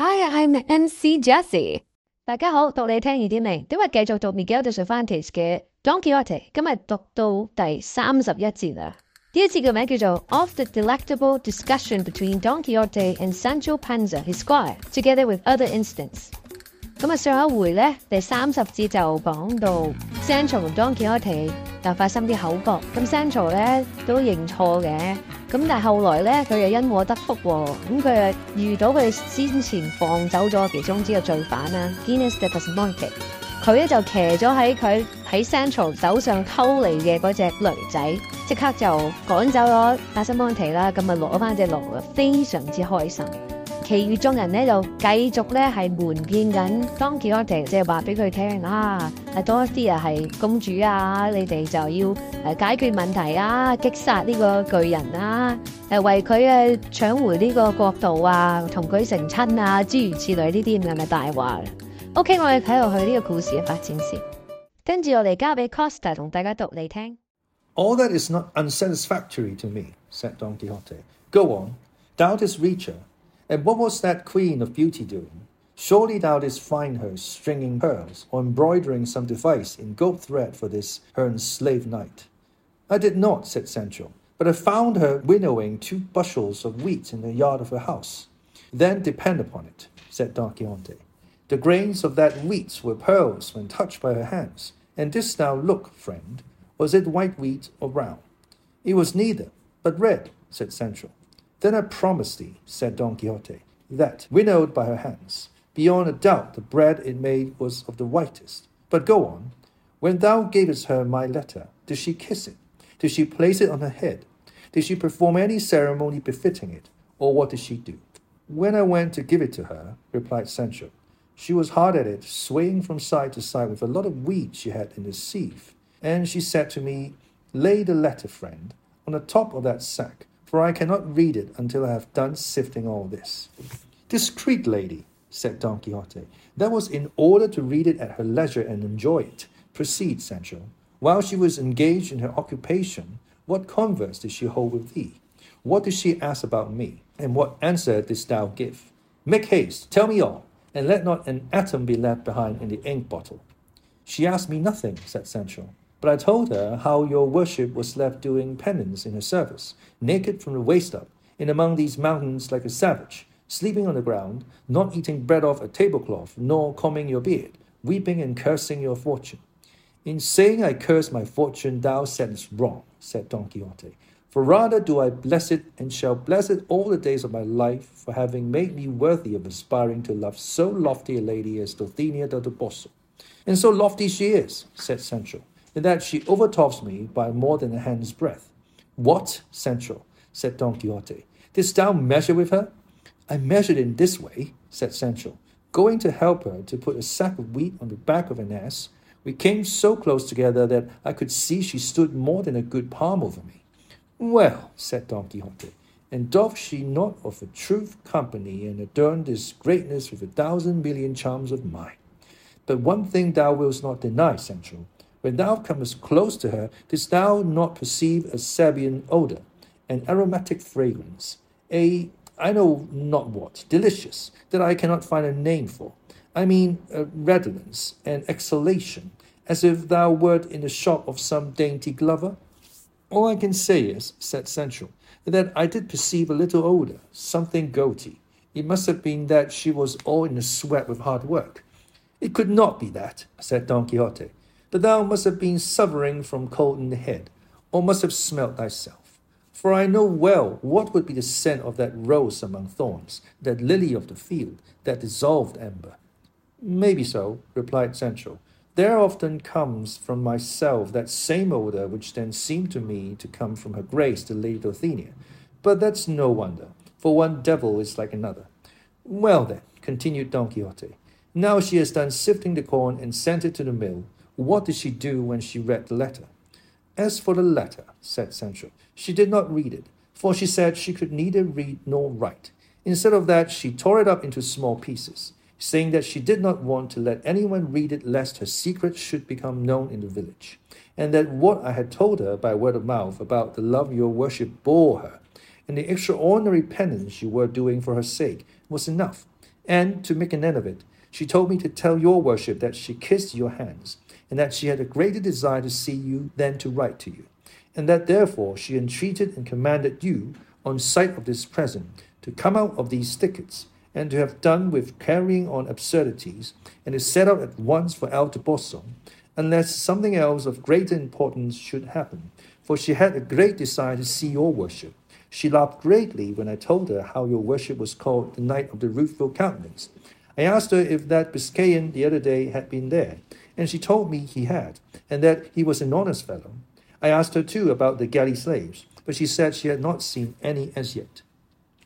Hi, I'm MC Jessie。大家好，讀你聽易啲未？今日繼續讀 Miguel de Cervantes 嘅 Don Quixote，今日讀到第三十一節啦。呢一節嘅名叫做 Of the Delectable Discussion Between Don Quixote and Sancho Panza, his squire, together with other incidents。咁啊，上一回咧，第三十節就講到 Sancho 同 Don Quixote 就發生啲口角，咁 Sancho 咧都認錯嘅，咁但係後來咧佢又因禍得福喎，咁佢又遇到佢先前放走咗其中之個罪犯啦，Gines de Pasamonte，佢咧就騎咗喺佢喺 Sancho 手上偷嚟嘅嗰隻驢仔，即刻就趕走咗 Pasamonte 啦，咁啊攞翻隻驢啊，非常之開心。 其餘眾人咧就繼續咧係瞞騙緊 Don Quixote，即係話俾佢聽啊，誒 Dorothy 啊係公主啊，你哋就要誒解決問題啊，擊殺呢個巨人啊，誒為佢誒搶回呢個國度啊，同佢成親啊，諸如此類呢啲咁嘅大話。OK，我哋睇落去呢個故事嘅發展先，跟住我哋交俾 Costa 同大家讀嚟聽。 All that is not unsatisfactory to me, said Don Quixote. Go on, thou didst reach her. And what was that queen of beauty doing? Surely thou didst find her stringing pearls or embroidering some device in gold thread for this her enslaved knight. I did not, said Sancho, but I found her winnowing two bushels of wheat in the yard of her house. Then depend upon it, said Don Quixote, the grains of that wheat were pearls when touched by her hands. And didst thou look, friend, was it white wheat or brown? It was neither, but red, said Sancho. Then I promise thee, said Don Quixote, that, winnowed by her hands, beyond a doubt the bread it made was of the whitest. But go on. When thou gavest her my letter, did she kiss it? Did she place it on her head? Did she perform any ceremony befitting it? Or what did she do? When I went to give it to her, replied Sancho, she was hard at it, swaying from side to side with a lot of weed she had in the sieve. And she said to me, Lay the letter, friend, on the top of that sack, for I cannot read it until I have done sifting all this. Discreet lady, said Don Quixote, that was in order to read it at her leisure and enjoy it. Proceed, Sancho. While she was engaged in her occupation, what converse did she hold with thee? What did she ask about me? And what answer didst thou give? Make haste, tell me all, and let not an atom be left behind in the ink bottle. She asked me nothing, said Sancho, but I told her how your worship was left doing penance in her service, naked from the waist up, in among these mountains like a savage, sleeping on the ground, not eating bread off a tablecloth, nor combing your beard, weeping and cursing your fortune. In saying I curse my fortune, thou saidst wrong, said Don Quixote. For rather do I bless it, and shall bless it all the days of my life, for having made me worthy of aspiring to love so lofty a lady as Dulcinea del Toboso. And so lofty she is, said Sancho, in that she overtops me by more than a hand's breadth. What, Sancho? said Don Quixote. Didst thou measure with her? I measured in this way, said Sancho. Going to help her to put a sack of wheat on the back of an ass, we came so close together that I could see she stood more than a good palm over me. Well, said Don Quixote, and doth she not of a truth company and adorn this greatness with a thousand million charms of mine? But one thing thou wilt not deny, Sancho. When thou comest close to her, didst thou not perceive a Sabaean odour, an aromatic fragrance, a I know not what, delicious, that I cannot find a name for? I mean, a redolence, an exhalation, as if thou wert in the shop of some dainty glover? All I can say is, said Sancho, that I did perceive a little odour, something goaty. It must have been that she was all in a sweat with hard work. It could not be that, said Don Quixote, but thou must have been suffering from cold in the head, or must have smelt thyself. For I know well what would be the scent of that rose among thorns, that lily of the field, that dissolved amber. Maybe so, replied Sancho. There often comes from myself that same odour which then seemed to me to come from her grace the Lady Dulcinea. But that's no wonder, for one devil is like another. Well then, continued Don Quixote, now she has done sifting the corn and sent it to the mill. What did she do when she read the letter? As for the letter, said Sancho, she did not read it, for she said she could neither read nor write. Instead of that, she tore it up into small pieces, saying that she did not want to let anyone read it lest her secret should become known in the village, and that what I had told her by word of mouth about the love your worship bore her, and the extraordinary penance you were doing for her sake, was enough, And to make an end of it, she told me to tell your worship that she kissed your hands, and that she had a greater desire to see you than to write to you, and that therefore she entreated and commanded you, on sight of this present, to come out of these thickets, and to have done with carrying on absurdities, and to set out at once for El Toboso, unless something else of greater importance should happen, for she had a great desire to see your worship. She laughed greatly when I told her how your worship was called the Knight of the Rueful Countenance. I asked her if that Biscayan the other day had been there, and she told me he had, and that he was an honest fellow. I asked her too about the galley slaves, but she said she had not seen any as yet.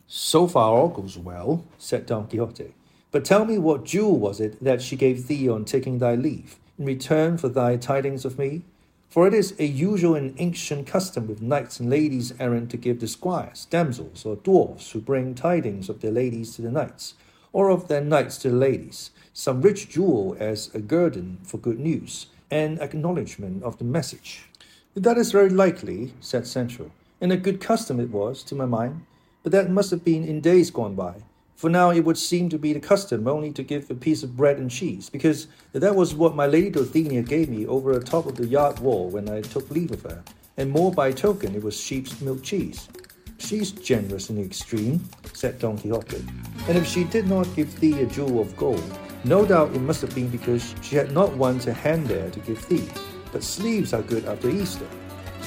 So far all goes well, said Don Quixote. But tell me what jewel was it that she gave thee on taking thy leave, in return for thy tidings of me? For it is a usual and ancient custom with knights and ladies errant to give the squires, damsels, or dwarfs who bring tidings of their ladies to the knights, or of their knights to the ladies, some rich jewel as a guerdon for good news, and acknowledgment of the message. That is very likely, said Sancho, and a good custom it was, to my mind, but that must have been in days gone by. For now it would seem to be the custom only to give a piece of bread and cheese, because that was what my lady Dulcinea gave me over the top of the yard wall when I took leave of her, and more by token it was sheep's milk cheese. She's generous in the extreme, said Don Quixote, and if she did not give thee a jewel of gold, no doubt it must have been because she had not one to hand there to give thee. But sleeves are good after Easter.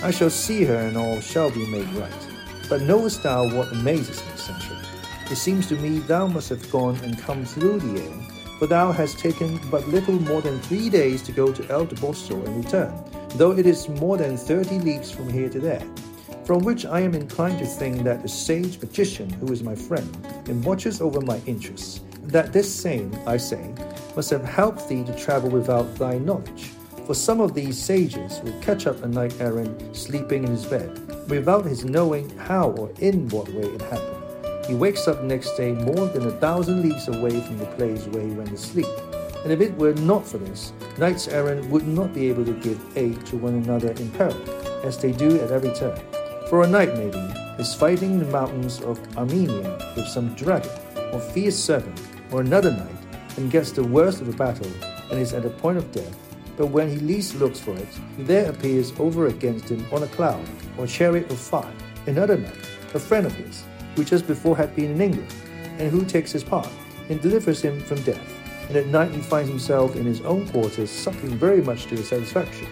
I shall see her and all shall be made right. But knowest thou what amazes me, Sancho? It seems to me thou must have gone and come through the air, for thou hast taken but little more than three days to go to El Toboso and return, though it is more than thirty leagues from here to there. From which I am inclined to think that the sage magician who is my friend and watches over my interests, that this same, I say, must have helped thee to travel without thy knowledge. For some of these sages will catch up a knight errant sleeping in his bed, without his knowing how or in what way it happened. He wakes up next day more than a thousand leagues away from the place where he went to sleep. And if it were not for this, knights errant would not be able to give aid to one another in peril, as they do at every turn. For a knight, maybe, is fighting in the mountains of Armenia with some dragon, or fierce serpent, or another knight, and gets the worst of the battle, and is at the point of death. But when he least looks for it, there appears over against him on a cloud, or chariot of fire, another knight, a friend of his, who just before had been in England, and who takes his part and delivers him from death. And at night he finds himself in his own quarters, suffering very much to his satisfaction.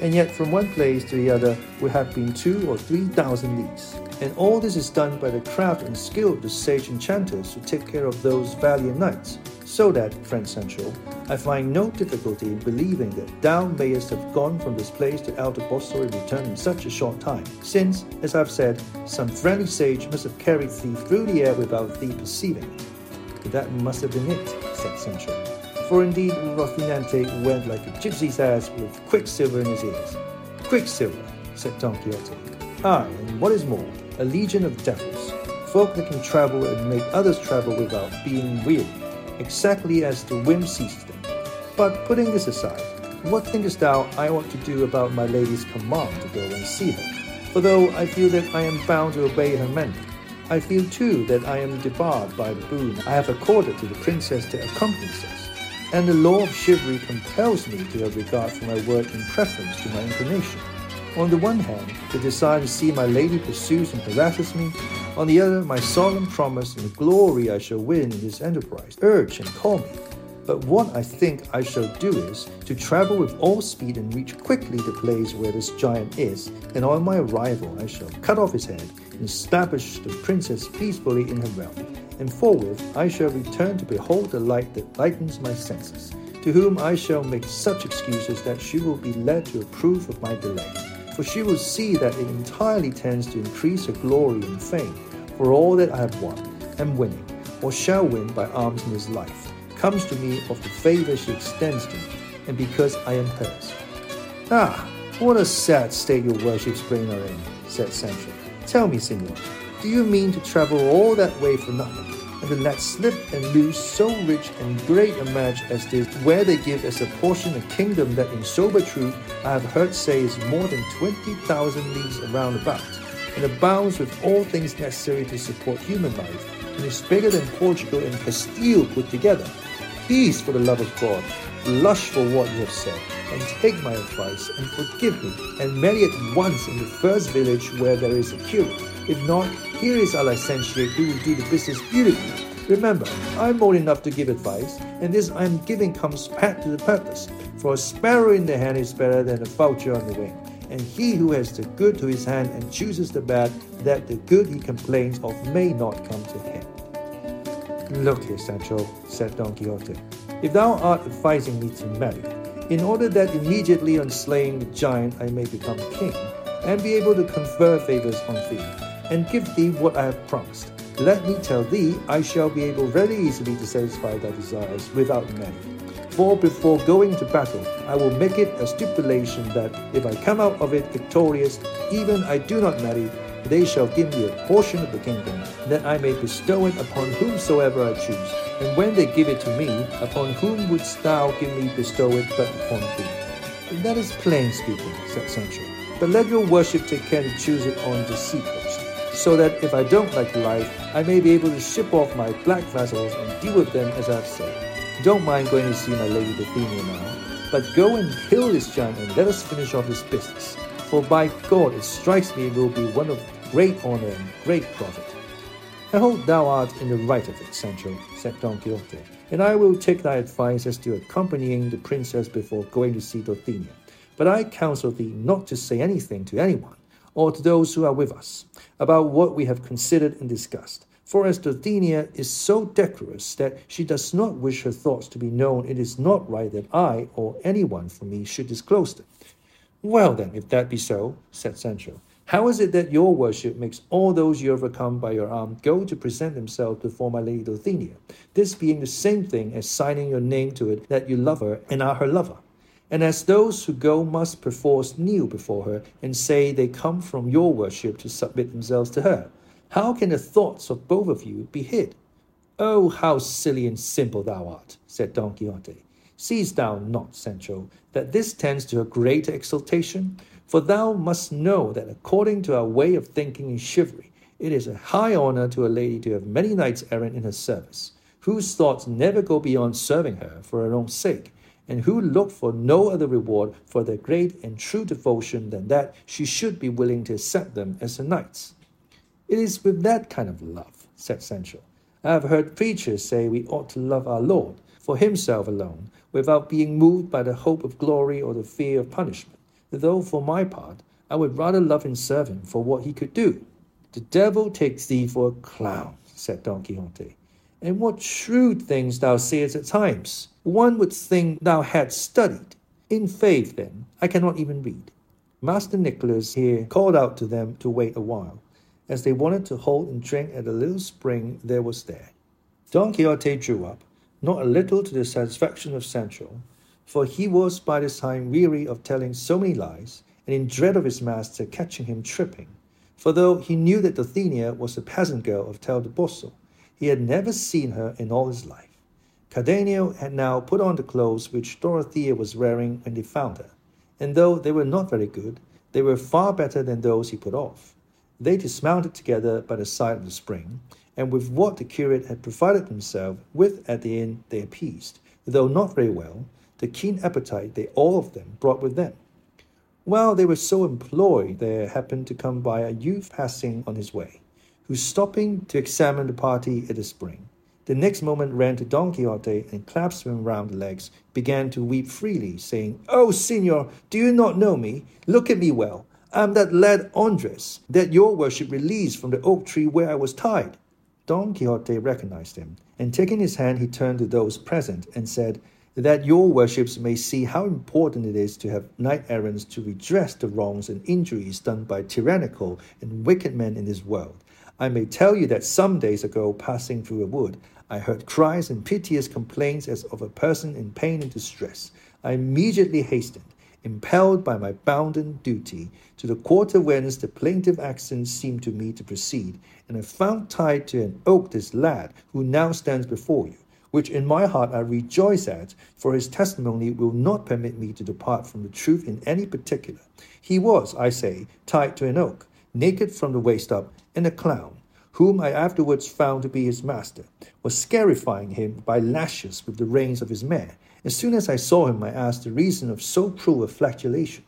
And yet from one place to the other would have been two or three thousand leagues. And all this is done by the craft and skill of the sage enchanters who take care of those valiant knights. So that, friend Sancho, I find no difficulty in believing that thou mayest have gone from this place to El Toboso and returned in such a short time, since, as I've said, some friendly sage must have carried thee through the air without thee perceiving it. That must have been it, said Sancho. For indeed Rocinante went like a gypsy's ass with quicksilver in his ears. Quicksilver, said Don Quixote. Aye, and what is more, a legion of devils, folk that can travel and make others travel without being weary exactly as the whim seizes them. But putting this aside, what thinkest thou I ought to do about my lady's command to go and see her? For though I feel that I am bound to obey her mandate, I feel too that I am debarred by the boon I have accorded to the princess that accompanies us, and the law of chivalry compels me to have regard for my word in preference to my inclination. On the one hand, the desire to see my lady pursues and harasses me, on the other, my solemn promise and the glory I shall win in this enterprise urge and call me. But what I think I shall do is to travel with all speed and reach quickly the place where this giant is, and on my arrival I shall cut off his head and establish the princess peacefully in her realm. And forthwith I shall return to behold the light that lightens my senses, to whom I shall make such excuses that she will be led to approve of my delay. For she will see that it entirely tends to increase her glory and fame, for all that I have won, am winning, or shall win by arms in this life, comes to me of the favor she extends to me, and because I am hers. Ah, what a sad state your worships bring are in, said Sancho. Tell me, senor, do you mean to travel all that way for nothing? and to let slip and lose so rich and great a match as this, where they give as a portion a kingdom that in sober truth I have heard say is more than twenty thousand leagues around about, and abounds with all things necessary to support human life, and is bigger than Portugal and Castile put together. Please, for the love of God, blush for what you have said, and take my advice and forgive me, and marry at once in the first village where there is a curate. If not, here is a licentiate who will do the business beautifully. Remember, I'm old enough to give advice, and this I'm giving comes pat to the purpose. For a sparrow in the hand is better than a vulture on the wing. And he who has the good to his hand and chooses the bad, that the good he complains of may not come to him. Look here, Sancho, said Don Quixote. If thou art advising me to marry, in order that immediately on slaying the giant I may become king, and be able to confer favors on thee, and give thee what I have promised, let me tell thee, I shall be able very easily to satisfy thy desires without marrying. For before going to battle, I will make it a stipulation that if I come out of it victorious, even I do not marry, they shall give me a portion of the kingdom, that I may bestow it upon whomsoever I choose. And when they give it to me, upon whom wouldst thou give me bestow it but upon thee? That is plain speaking, said Sancho. But let your worship take care to choose it on the seacoast, so that if I don't like the life, I may be able to ship off my black vessels and deal with them as I've said. Don't mind going to see my lady Dulcinea now, but go and kill this giant and let us finish off this business. For by God, it strikes me it will be one of great honor and great profit. I hope thou art in the right of it, Sancho, said Don Quixote, and I will take thy advice as to accompanying the princess before going to see Dulcinea. But I counsel thee not to say anything to anyone, or to those who are with us, about what we have considered and discussed for as Dulcinea is so decorous that she does not wish her thoughts to be known, it is not right that I or anyone from me should disclose them. Well, then, if that be so, said Sancho, how is it that your worship makes all those you overcome by your arm go to present themselves before my lady Dulcinea, this being the same thing as signing your name to it that you love her and are her lover? And as those who go must perforce kneel before her and say they come from your worship to submit themselves to her, how can the thoughts of both of you be hid? Oh, how silly and simple thou art, said Don Quixote. Seest thou not, Sancho, that this tends to a greater exaltation? For thou must know that according to our way of thinking in chivalry, it is a high honor to a lady to have many knights errant in her service, whose thoughts never go beyond serving her for her own sake, and who look for no other reward for their great and true devotion than that she should be willing to accept them as her knights. It is with that kind of love, said Sancho. I have heard preachers say we ought to love our Lord for himself alone, without being moved by the hope of glory or the fear of punishment, though for my part I would rather love and serve him for what he could do. The devil takes thee for a clown, said Don Quixote. And what shrewd things thou sayest at times! One would think thou hadst studied. In faith, then, I cannot even read. Master Nicholas here called out to them to wait a while as they wanted to hold and drink at a little spring there was there. Don Quixote drew up, not a little to the satisfaction of Sancho, for he was by this time weary of telling so many lies, and in dread of his master catching him tripping. For though he knew that Dulcinea was a peasant girl of Toboso, he had never seen her in all his life. Cardenio had now put on the clothes which Dorothea was wearing when they found her, and though they were not very good, they were far better than those he put off. They dismounted together by the side of the spring, and with what the curate had provided himself with at the inn they appeased, though not very well, the keen appetite they all of them brought with them. While they were so employed, there happened to come by a youth passing on his way, who stopping to examine the party at the spring, the next moment ran to Don Quixote and clasping him round the legs, began to weep freely, saying, Oh, Señor, do you not know me? Look at me well. I'm that lad Andres that your worship released from the oak tree where I was tied. Don Quixote recognized him, and taking his hand, he turned to those present and said, That your worships may see how important it is to have knight errants to redress the wrongs and injuries done by tyrannical and wicked men in this world. I may tell you that some days ago, passing through a wood, I heard cries and piteous complaints as of a person in pain and distress. I immediately hastened impelled by my bounden duty, to the quarter whence the plaintive accents seemed to me to proceed, and I found tied to an oak this lad who now stands before you, which in my heart I rejoice at, for his testimony will not permit me to depart from the truth in any particular. He was, I say, tied to an oak, naked from the waist up, and a clown, whom I afterwards found to be his master, was scarifying him by lashes with the reins of his mare. As soon as I saw him, I asked the reason of so cruel a flagellation.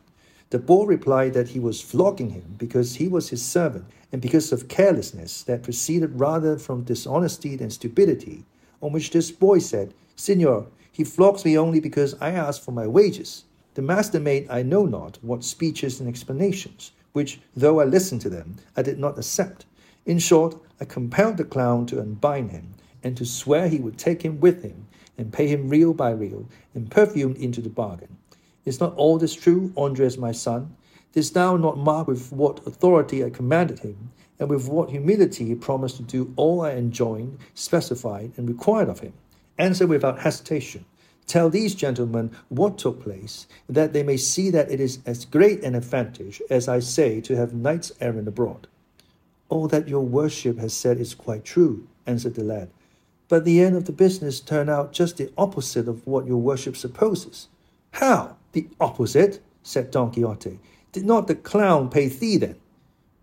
The boy replied that he was flogging him because he was his servant and because of carelessness that proceeded rather from dishonesty than stupidity. On which this boy said, Signor, he flogs me only because I ask for my wages. The master made I know not what speeches and explanations, which, though I listened to them, I did not accept. In short, I compelled the clown to unbind him, and to swear he would take him with him, and pay him real by real, and perfumed into the bargain. Is not all this true, Andres, my son? Didst thou not mark with what authority I commanded him, and with what humility he promised to do all I enjoined, specified, and required of him? Answer without hesitation. Tell these gentlemen what took place, that they may see that it is as great an advantage as I say to have knights errant abroad. All that your worship has said is quite true, answered the lad. But the end of the business turned out just the opposite of what your worship supposes. How? The opposite? said Don Quixote. Did not the clown pay thee then?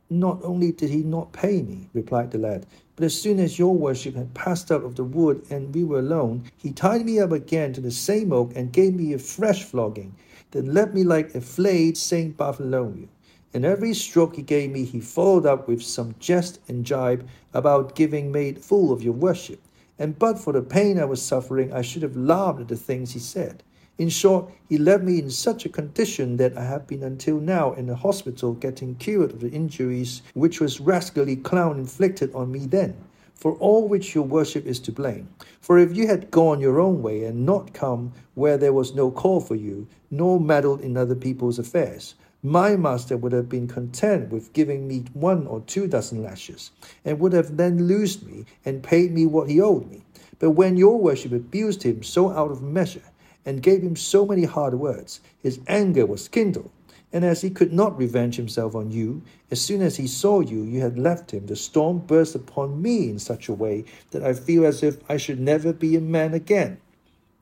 Not only did he not pay me, replied the lad, but as soon as your worship had passed out of the wood and we were alone, he tied me up again to the same oak and gave me a fresh flogging, then left me like a flayed Saint Bartholomew. And every stroke he gave me, he followed up with some jest and jibe about giving made fool of your worship. And but for the pain I was suffering, I should have laughed at the things he said. In short, he left me in such a condition that I have been until now in the hospital getting cured of the injuries which was rascally clown inflicted on me then, for all which your worship is to blame. For if you had gone your own way and not come where there was no call for you, nor meddled in other people's affairs, my master would have been content with giving me one or two dozen lashes, and would have then loosed me and paid me what he owed me. But when your worship abused him so out of measure, and gave him so many hard words, his anger was kindled. And as he could not revenge himself on you, as soon as he saw you, you had left him, the storm burst upon me in such a way that I feel as if I should never be a man again.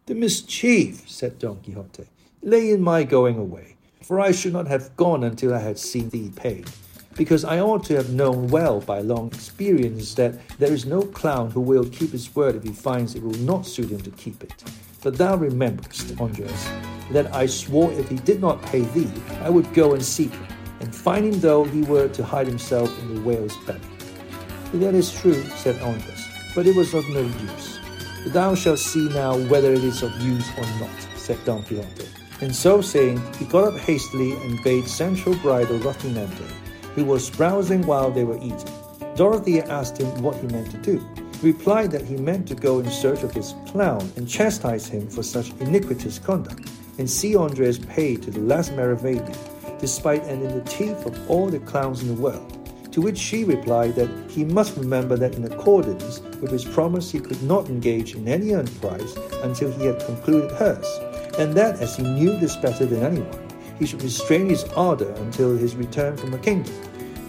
The mischief, said Don Quixote, lay in my going away, for I should not have gone until I had seen thee paid, because I ought to have known well by long experience that there is no clown who will keep his word if he finds it will not suit him to keep it. But thou rememberest, Andres, that I swore if he did not pay thee, I would go and seek him, and find him though he were to hide himself in the whale's belly. That is true, said Andres, but it was of no use. Thou shalt see now whether it is of use or not, said Don Quixote. And so saying, he got up hastily and bade Sancho bridle Rocinante, who was browsing while they were eating. Dorothea asked him what he meant to do He replied that he meant to go in search of his clown and chastise him for such iniquitous conduct, and see Andres paid to the last maravedi, despite and in the teeth of all the clowns in the world. To which she replied that he must remember that in accordance with his promise he could not engage in any enterprise until he had concluded hers, and that as he knew this better than anyone, he should restrain his ardor until his return from the kingdom.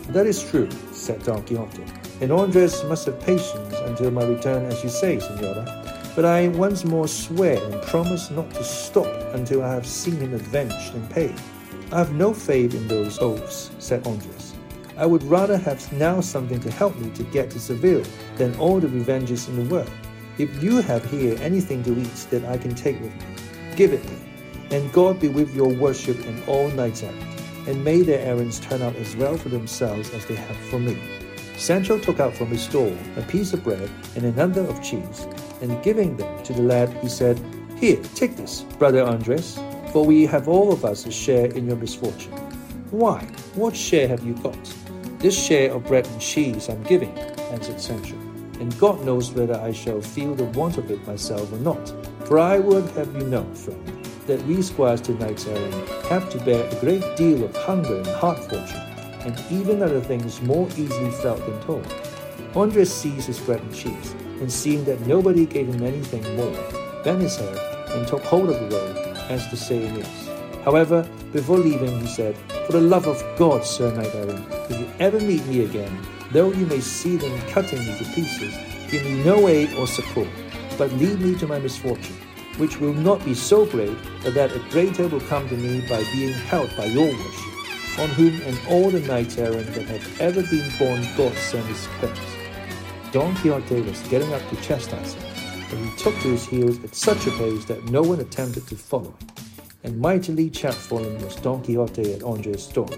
That is true, said Don Quixote and Andres must have patience until my return, as you say, Senora. But I once more swear and promise not to stop until I have seen him avenged and paid. I have no faith in those oaths, said Andres. I would rather have now something to help me to get to Seville than all the revenges in the world. If you have here anything to eat that I can take with me, give it me. And God be with your worship and all knights errant, and may their errands turn out as well for themselves as they have for me. Sancho took out from his stall a piece of bread and another of cheese, and giving them to the lad, he said, Here, take this, brother Andres, for we have all of us a share in your misfortune. Why, what share have you got? This share of bread and cheese I'm giving, answered Sancho, and God knows whether I shall feel the want of it myself or not. For I would have you know, friend, that we squires to knights errant have to bear a great deal of hunger and hard fortune and even other things more easily felt than told. Andres seized his bread and cheese, and seeing that nobody gave him anything more, bent his head and took hold of the road, as the saying is. However, before leaving, he said, For the love of God, Sir Knight Errant, if you ever meet me again, though you may see them cutting me to pieces, give me no aid or succor, but lead me to my misfortune, which will not be so great but that a greater will come to me by being helped by your worship on whom and all the knights errant that have ever been born God send his curse. Don Quixote was getting up to chastise him, but he took to his heels at such a pace that no one attempted to follow him. And mightily chapfallen was Don Quixote at Andre's story,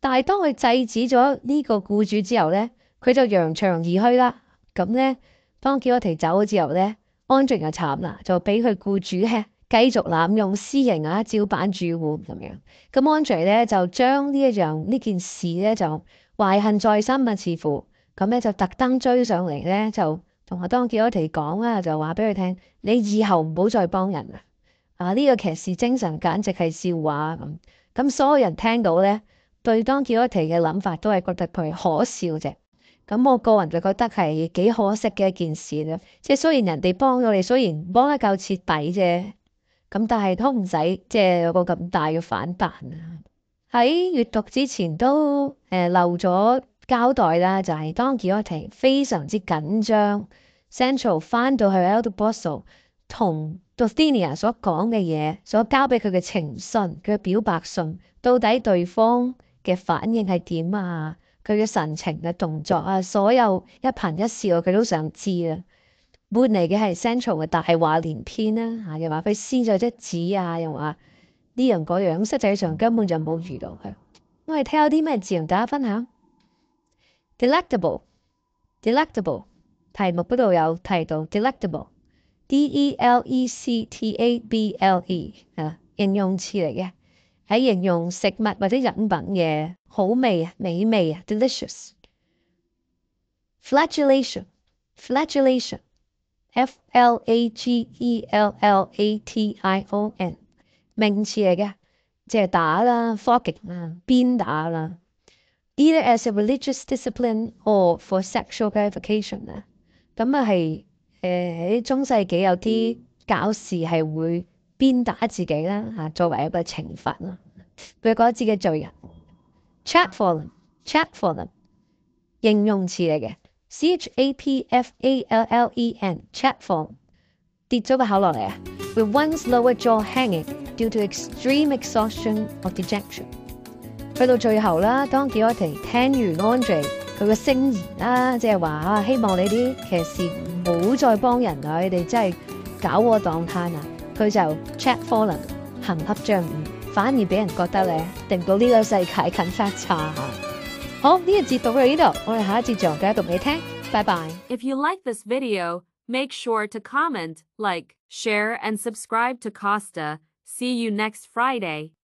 但係當佢制止咗呢個僱主之後咧，佢就揚長而去啦。咁咧，當叫我哋走咗之後咧。安靜就慘啦，就俾佢僱主咧繼續濫用私刑啊，照板煮碗咁樣。咁安 d 咧就將呢一樣呢件事咧就懷恨在心啊，似乎咁咧就特登追上嚟咧，就同阿當叫我哋講啊，就話俾佢聽：你以後唔好再幫人啊！啊，呢、這個騎士精神簡直係笑話咁。咁所有人聽到咧， 對當叫我哋嘅諗法都係覺得佢可笑啫。咁我個人就覺得係幾可惜嘅一件事啦。即係雖然人哋幫咗你，雖然幫得夠徹底啫，咁但係都唔使即係有個咁大嘅反彈啊。喺閱讀之前都誒、呃、漏咗交代啦，就係、是、當 Quixote 非常之緊張，Sancho 翻到去 El Toboso 同 Dulcinea 所講嘅嘢，所交俾佢嘅情信，佢嘅表白信，到底對方 嘅反應係點啊？佢嘅神情嘅動作啊，所有一顰一笑，佢都想知啊。換嚟嘅係 Central 嘅大話連篇啦，嚇又話佢撕咗隻紙啊，又話呢樣嗰樣，實際上根本就冇遇到佢。我哋睇下啲咩字同大家分享。Delectable，delectable，題目嗰度有提到 delectable，D E L E C T A B L E 啊，形容詞嚟嘅。 喺形容食物或者飲品嘅好味啊、美味啊，delicious。flagellation，flagellation，f l a g e l l a t i o n，名詞嚟嘅，即係打啦、flogging 啦、鞭打啦。Either as a religious discipline or for sexual gratification 啊，咁啊係誒喺中世紀有啲教士係會。 鞭打自己啦嚇，作為一個懲罰啦，佢覺得自己罪人。chapfallen，chapfallen，形容詞嚟嘅，c h a p f a l l e n，chapfallen，跌咗個口落嚟啊，with one's lower jaw hanging due to extreme exhaustion or dejection。去到最後啦，當幾多題聽完 Andre 佢嘅聲言啦，即係話啊，希望你啲騎士唔好再幫人啦，你哋真係搞我當攤啊！ 佢就 chapfallen 行乞仗義，反而俾人覺得咧，令到呢個世界更加差嚇。好，呢一節讀到呢度，我哋下一節再繼續讀俾你聽。拜拜。If you like this video, make sure to comment, like, share, and subscribe to Costa. See you next Friday.